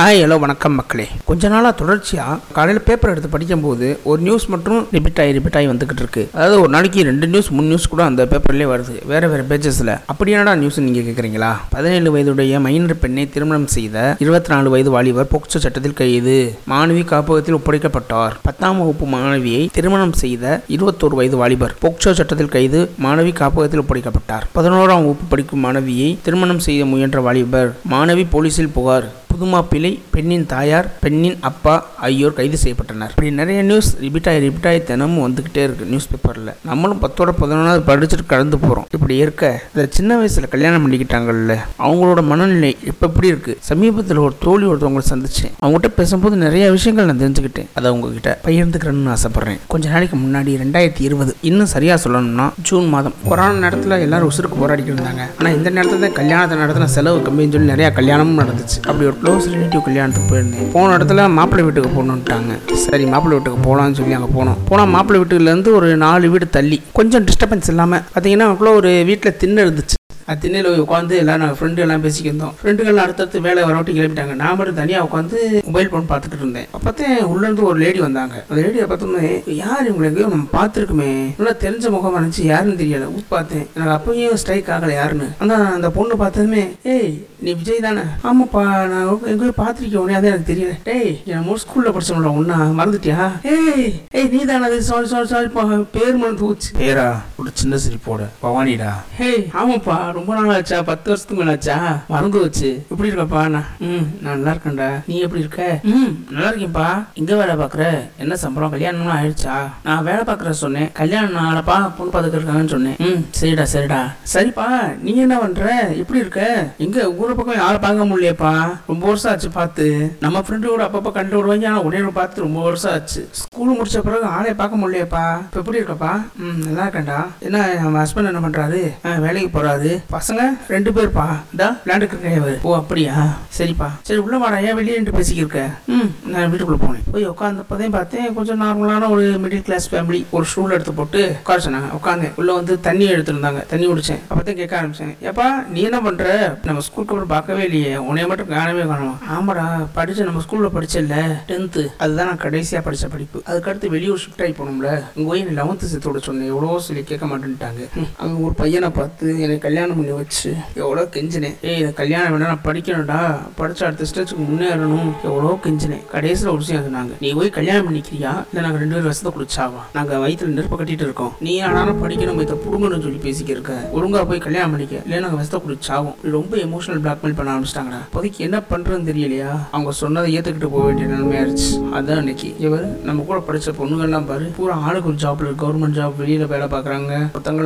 Hi hello வணக்கம் மக்களே. கொஞ்ச நாளாக தொடர்ச்சியாக காலையில் பேப்பர் எடுத்து படிக்கும்போது ஒரு நியூஸ் மட்டும் ரிப்பீட் ஆகி ரிப்பீட் ஆகி வந்துகிட்டு இருக்கு. அதாவது ஒரு நாளைக்கு ரெண்டு நியூஸ் மூணு நியூஸ் கூட அந்த பேப்பர்லேயே வருது. வேற வேற பேஜஸில் அப்படி என்னடா நியூஸ் நீங்கள் கேட்குறீங்களா பதினேழு வயதுடைய மைனர் பெண்ணை திருமணம் செய்த இருபத்தி நாலு வயது வாலிபர் போக்சோ சட்டத்தில் கைது. மாணவி காப்பகத்தில் ஒப்படைக்கப்பட்டார். பத்தாம் வகுப்பு மாணவியை திருமணம் செய்த இருபத்தோரு வயது வாலிபர் போக்சோ சட்டத்தில் கைது. மாணவி காப்பகத்தில் ஒப்படைக்கப்பட்டார். பதினோராம் வகுப்பு படிக்கும் மாணவியை திருமணம் செய்ய முயன்ற வாலிபர் மாணவி போலீசில் புகார். புதுமாப்பிள்ளை பெண்ணின் தாயார் பெண்ணின் அப்பா ஆகியோர் கைது செய்யப்பட்டனர். இப்படி நிறைய நியூஸ் ரிப்பீட் ஆகி ரிப்பீட் ஆகி தினமும் வந்துக்கிட்டே இருக்கு நியூஸ் பேப்பரில் நம்மளும் பத்தோட பதினொன்றாவது படிச்சுட்டு கடந்து போகிறோம் இப்படி இருக்க இந்த சின்ன வயசில் கல்யாணம் பண்ணிக்கிட்டாங்கல்ல அவங்களோட மனநிலை இப்போ எப்படி இருக்கு? சமீபத்தில் ஒரு தோழி ஒருத்தவங்களை சந்திச்சேன் அவங்ககிட்ட பேசும்போது நிறைய விஷயங்கள் நான் தெரிஞ்சுக்கிட்டேன். அதை உங்ககிட்ட பகிர்ந்துக்கிறேன்னு ஆசைப்படுறேன். கொஞ்ச நாளைக்கு முன்னாடி ரெண்டாயிரத்தி இருபது இன்னும் சரியாக சொல்லணும்னா ஜூன் மாதம் கொரோனா நேரத்தில் எல்லாரும் உசுருக்கு போராடிக்கிட்டு இருந்தாங்க. ஆனால் இந்த நேரத்தில் தான் கல்யாணத்தை நடத்தின செலவு கம்மின்னு சொல்லி நிறையா கல்யாணமும் நடந்துச்சு. அப்படி ஒரு க்ளோஸ் ரிலேட்டிவ் கல்யாணத்துக்கு போயிருந்தேன். போன இடத்துல மாப்பிள்ளை வீட்டுக்கு போகணுன்ட்டாங்க. சரி மாப்பிள்ளை வீட்டுக்கு போகலான்னு சொல்லி அங்கே போனோம். போனால் மாப்பிள்ளை வீட்டுலேருந்து ஒரு நாலு வீடு தள்ளி. கொஞ்சம் டிஸ்டர்பன்ஸ் இல்லாமல் பார்த்தீங்கன்னா அவ்வளோ ஒரு வீட்டில் திண்ணு இருந்துச்சு. அது திண்ணையில் உட்காந்து எல்லாம் நாங்கள் ஃப்ரெண்டு எல்லாம் பேசிக்கிருந்தோம் ஃப்ரெண்டுகள்லாம் அடுத்தடுத்து வேலை வரவட்டி கிளம்பிட்டாங்க நான் மட்டும் தனியாக உட்காந்து மொபைல் ஃபோன் பார்த்துக்கிட்டு இருந்தேன். அப்போத்தேன் உள்ளேருந்து ஒரு லேடி வந்தாங்க. அந்த லேடியை பார்த்தோன்னே யார் இவங்களை எங்கேயோ நம்ம பார்த்துருக்குமே. நல்லா தெரிஞ்ச முகம் இருந்துச்சு. யாருன்னு தெரியல. ஊ பார்த்தேன். எனக்கு அப்பயும் ஸ்ட்ரைக் ஆகலை. யாருன்னு. ஆனால் அந்த பொண்ணு பார்த்ததுமே ஏய் நீ விஜய் தானே? ஆமாப்பா. நான் எங்கேயோ பார்த்துருக்கேன். உடனே அதான் எனக்கு தெரியல. டேய் என் மூணு ஸ்கூலில் படிச்சோம்ல ஒன்றா மறந்துட்டியா? ஏய் ஏய் நீ தானே. அது சாரி சாரி சாரிப்பா பேர் மறந்து போச்சு. பேரா? ஒரு சின்ன சிரிப்போட. பவானிடா? ஹேய் ஆமாப்பா. ரொம்ப நாள் ஆச்சா? பத்து வருஷத்துக்கு மேல ஆச்சா? மறந்து வச்சு எப்படி இருக்கப்பா? நான் ம் நான் நல்லா இருக்கேன்டா. நீ எப்படி இருக்க? ம். நல்லா இருக்கேன்ப்பா. எங்க வேலை பாக்குற என்ன சம்பளம்? கல்யாணம்லாம் ஆயிடுச்சா? நான் வேலை பாக்குற சொன்னேன். கல்யாணம் நாளப்பா பொண்ணு பார்த்துட்டு இருக்காங்கன்னு சொன்னேன். ம் சரிடா சரிடா. சரிப்பா நீ என்ன பண்ற? எப்படி இருக்க? எங்க ஊரை பக்கம் யாரை பார்க்க முடியலையேப்பா? ரொம்ப வருஷம் ஆச்சு பார்த்து. நம்ம ஃப்ரெண்டு கூட அப்பப்போ கண்டு விடுவாங்க. ஆனா உடனே பார்த்து ரொம்ப வருஷம் ஆச்சு. ஸ்கூல் முடிச்ச பிறகு ஆளே பார்க்க முடியலையேப்பா. இப்போ எப்படி இருக்கப்பா? ம் நல்லா இருக்கேன்டா. என்ன ஹஸ்பண்ட் என்ன பண்றாரு? வேலைக்கு போறாரு. பசங்க ரெண்டு பேர்ப்பா. இதா விளையாண்டுக்கு இருக்கேன் ஓ அப்படியா? சரிப்பா. சரி உள்ள வாடா. ஏன் வெளியே நின்று பேசிக்கிருக்க? ம் நான் வீட்டுக்குள்ளே போனேன். போய் உட்காந்தப்பதையும் பார்த்தேன் கொஞ்சம் நார்மலான ஒரு மிடில் கிளாஸ் ஃபேமிலி ஒரு ஸ்டூல் எடுத்து போட்டு உட்கார சொன்னாங்க. உட்காந்து உள்ள வந்து தண்ணி எடுத்துருந்தாங்க தண்ணி குடிச்சேன். அப்பதான் கேட்க ஆரம்பிச்சேன். ஏப்பா நீ என்ன பண்ற? நம்ம ஸ்கூலுக்கு அப்புறம் பார்க்கவே இல்லையே. உன்னைய மட்டும் காணவே காணும். ஆமாடா படிச்சு நம்ம ஸ்கூல்ல படிச்சல டென்த்து அதுதான் நான் கடைசியா படிச்ச படிப்பு. அதுக்கடுத்து வெளியூர் ஷிஃப்ட் ஆகி போனோம்ல. இங்க போய் லெவன்த்து சேர்த்து விட சொன்னேன். எவ்வளோ சொல்லி கேட்க மாட்டேன்ட்டாங்க. ம், அங்க ஒரு பையனை பார்த்து எனக்கு கல்யாணம் பண்ணி வச்சு. எவ்வளோ கெஞ்சினேன் ஏய் இதை கல்யாணம் வேணா நான் படிக்கணும்டா. படிச்சு அடுத்த ஸ்டேஜுக்கு முன்னேறணும். எவ்வளோ கெஞ்சினேன் கடைசியில் ஒரு விஷயம் சொன்னாங்க நீ போய் கல்யாணம் பண்ணிக்கிறியா? இல்லை நாங்கள் ரெண்டு பேரும் விஷத்தை குளிச்சாவா நாங்கள் வயிற்றுல நெருப்ப கட்டிட்டு இருக்கோம். நீ ஆனாலும் படிக்கணும் இதை புடுங்கணும்னு சொல்லி பேசிக்கிருக்க. ஒழுங்கா போய் கல்யாணம் பண்ணிக்க. இல்லை நாங்கள் வசத்தை குடிச்சாவோம். ரொம்ப எமோஷனல் பிளாக்மெயில் பண்ண ஆரம்பிச்சிட்டாங்கடா. இப்போதைக்கு என்ன பண்ணுறதுன்னு தெரியலையா? அவங்க சொன்னதை ஏற்றுக்கிட்டு போக வேண்டிய நிலைமையாயிருச்சு அதான் இன்னைக்கு. இவர் நம்ம கூட படித்த பொண்ணுங்கள்லாம் பாரு. பூரா ஆளுக்கு ஒரு ஜாப்ல கவர்மெண்ட் ஜாப் வெளியில் வேலை பார்க்கறாங்க.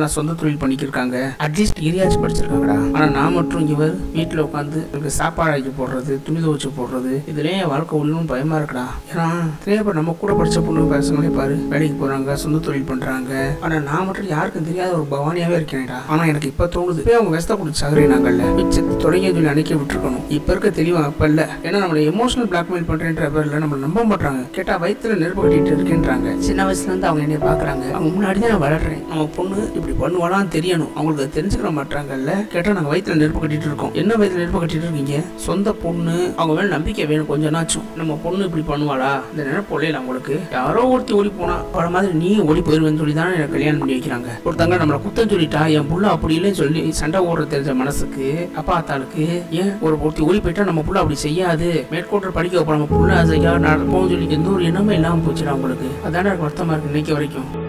நான் சொந்த தொழில் பண்ணிக்கிருக்காங்க. அட்லீஸ்ட் ஏரியாச்சும் படிச்சிருக்காங்கடா. ஆனால் நான் மற்றும் இவர் வீட்டில் உட்காந்து எனக்கு சாப்பாடு ஆக்கி போடுறது துணி துவச்சு போடுறது இதுலேயே என் வாழ்க்கை ஒன்றும் பயமாக இருக்குடா. ஏன்னா நிறைய நம்ம கூட படித்த பொண்ணு பசங்களே பாரு வேலைக்கு போகிறாங்க சொந்த தொழில் பண்ணுறாங்க ஆனால் நான் மட்டும் யாருக்கும் தெரியாத ஒரு பவானியாகவே இருக்கேன்டா. ஆனால் எனக்கு இப்போ தோணுது இப்போ அவங்க வெஸ்த குடிச்சு சகரினாங்கல்ல மிச்சத்து தொடங்கிய சொல்லி அணைக்க விட்டுருக்கணும். இப்போ இருக்க தெளிவாக அப்போ இல்லை. ஏன்னா நம்மளை எமோஷனல் பிளாக்மெயில் பண்ணுறேன்ற பேரில் நம்மளை நம்ப மாட்டாங்க கேட்டால் வயிற்றில் நெருப்பு கட்டிட்டு இருக்கேன்றாங்க. சின்ன வயசுலேருந்து அவங்க என்னைய பார்க்குறாங்க அவங்க முன்னாடி தான் நான் வளர்றேன். நம்ம பொண்ணு இப்படி பண்ணுவாளான்னு தெரியணும். அவங்களுக்கு தெரிஞ்சுக்கிற மாட்டாங்க காலங்களில் கேட்டால் நாங்கள் வயிற்றுல நெருப்பு கட்டிட்டு இருக்கோம். என்ன வயிற்றுல நெருப்பு கட்டிட்டு இருக்கீங்க? சொந்த பொண்ணு. அவங்க மேலே நம்பிக்கை வேணும் கொஞ்சம் நாச்சும். நம்ம பொண்ணு இப்படி பண்ணுவாளா? இந்த நினைப்பு இல்லையில அவங்களுக்கு. யாரோ ஒருத்தி ஓடி போனா அவள மாதிரி நீ ஓடி போயிருவேன்னு சொல்லி தானே எனக்கு கல்யாணம் பண்ணி வைக்கிறாங்க. ஒருத்தங்க நம்மளை குத்தம் சொல்லிட்டா என் புள்ள அப்படி இல்லைன்னு சொல்லி சண்டை ஓடுற தெரிஞ்ச மனசுக்கு அப்பா அத்தாளுக்கு ஏன் ஒரு ஒருத்தி ஓடி போயிட்டா நம்ம புள்ள அப்படி செய்யாது? மேற்கொண்டு படிக்க வைப்போம். நம்ம புள்ள அசையா நடப்போம் சொல்லி எந்த ஒரு எண்ணமே இல்லாமல் போச்சுடா உங்களுக்கு அதான எனக்கு வருத்தமாக இருக்கு இன்னைக்கு வரைக்கும்.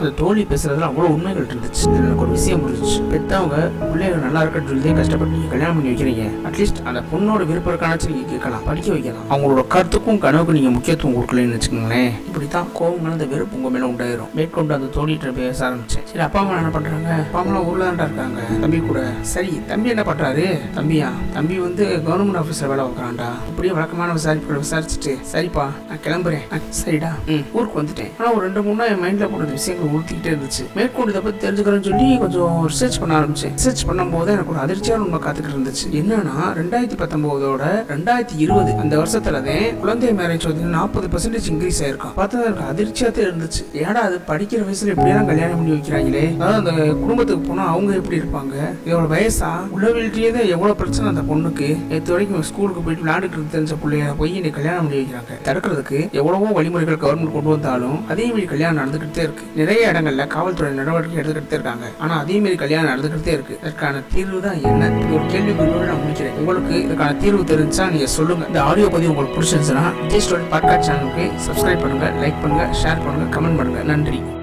அந்த தோழி பேசுறதுல அவ்வளோ உண்மைகள் இருந்துச்சு. எனக்கு ஒரு விஷயம் புரிஞ்சுச்சு. பெத்தவங்க பிள்ளைகள் நல்லா இருக்கட்டும் சொல்லி கஷ்டப்பட்டு நீங்கள் கல்யாணம் பண்ணி வைக்கிறீங்க. அட்லீஸ்ட் அந்த பொண்ணோட விருப்பம் இருக்கானாச்சு நீங்கள் கேட்கலாம் படிக்க வைக்கலாம். அவங்களோட கருத்துக்கும் கனவுக்கு நீங்கள் முக்கியத்துவம் கொடுக்கலன்னு வச்சுக்கோங்களேன். இப்படி தான் கோவங்கள் அந்த வெறுப்பு உங்கள் மேலே உண்டாயிரும். மேற்கொண்டு அந்த தோழிகிட்ட பேச ஆரம்பிச்சேன். சரி அப்பா அம்மா என்ன பண்ணுறாங்க அப்பா அம்மா ஊர்ல இருக்காங்க. தம்பி கூட. சரி தம்பி என்ன பண்ணுறாரு தம்பியா? தம்பி வந்து கவர்மெண்ட் ஆஃபீஸில் வேலை பார்க்குறான்டா. இப்படியே வழக்கமான விசாரிப்பு விசாரிச்சுட்டு சரிப்பா நான் கிளம்புறேன். சரிடா. ம் ஊருக்கு வந்துட்டேன். ஆனால் ஒரு ரெண்டு மூணு நாள் என் மைண்டில் போன விஷயங்கள் உறுத்திக்கிட்டே இருந்துச்சு. மேற்கொண்டு இதை பத்தி தெரிஞ்சுக்கிறேன்னு சொல்லி கொஞ்சம் ரிசர்ச் பண்ண ஆரம்பிச்சேன். ரிசர்ச் பண்ணும்போது எனக்கு ஒரு அதிர்ச்சியான உண்மை காத்துக்கிட்டு இருந்துச்சு. என்னன்னா ரெண்டாயிரத்தி பத்தொன்பதோட ரெண்டாயிரத்தி இருபது அந்த வருஷத்துல தான் குழந்தை மேரேஜ் வந்து நாற்பது பர்சன்டேஜ் இன்க்ரீஸ் ஆயிருக்கும் பார்த்தா எனக்கு அதிர்ச்சியாகத்தான் இருந்துச்சு. ஏடா அது படிக்கிற வயசுல எப்படியெல்லாம் கல்யாணம் பண்ணி வைக்கிறாங்களே? அதாவது அந்த குடும்பத்துக்கு போனா அவங்க எப்படி இருப்பாங்க? இதோட வயசா? உளவியல்லையே தான் எவ்வளவு பிரச்சனை அந்த பொண்ணுக்கு? நேற்று வரைக்கும் ஸ்கூலுக்கு போயிட்டு விளையாண்டுட்டு தெரிஞ்ச பிள்ளைய போய் இன்னைக்கு கல்யாணம் பண்ணி வைக்கிறாங்க. தடுக்கிறதுக்கு எவ்வளவோ வழிமுறைகள் கவர்மெண்ட் கொண்டு வந்தாலும் அதே மாதிரி கல்யாணம் நடந்துகிட்டே இருக்கு. நிறைய நிறைய இடங்கள்ல காவல்துறை நடவடிக்கை எடுத்துக்கிட்டே இருக்காங்க. ஆனா அதே மாதிரி கல்யாணம் நடந்துகிட்டே இருக்கு. இதற்கான தீர்வு தான் என்ன? இது ஒரு கேள்வி நான் முடிக்கிறேன். உங்களுக்கு இதுக்கான தீர்வு தெரிஞ்சா நீங்க சொல்லுங்க. இந்த ஆடியோ பதிவு உங்களுக்கு பிடிச்சிருந்துச்சுன்னா விஜய் ஸ்டோரி பாட்காஸ்ட் சேனலுக்கு சப்ஸ்கிரைப் பண்ணுங்க லைக் பண்ணுங்க ஷேர் பண்ணுங்க கமெண்ட் பண்ணுங்க. நன்றி.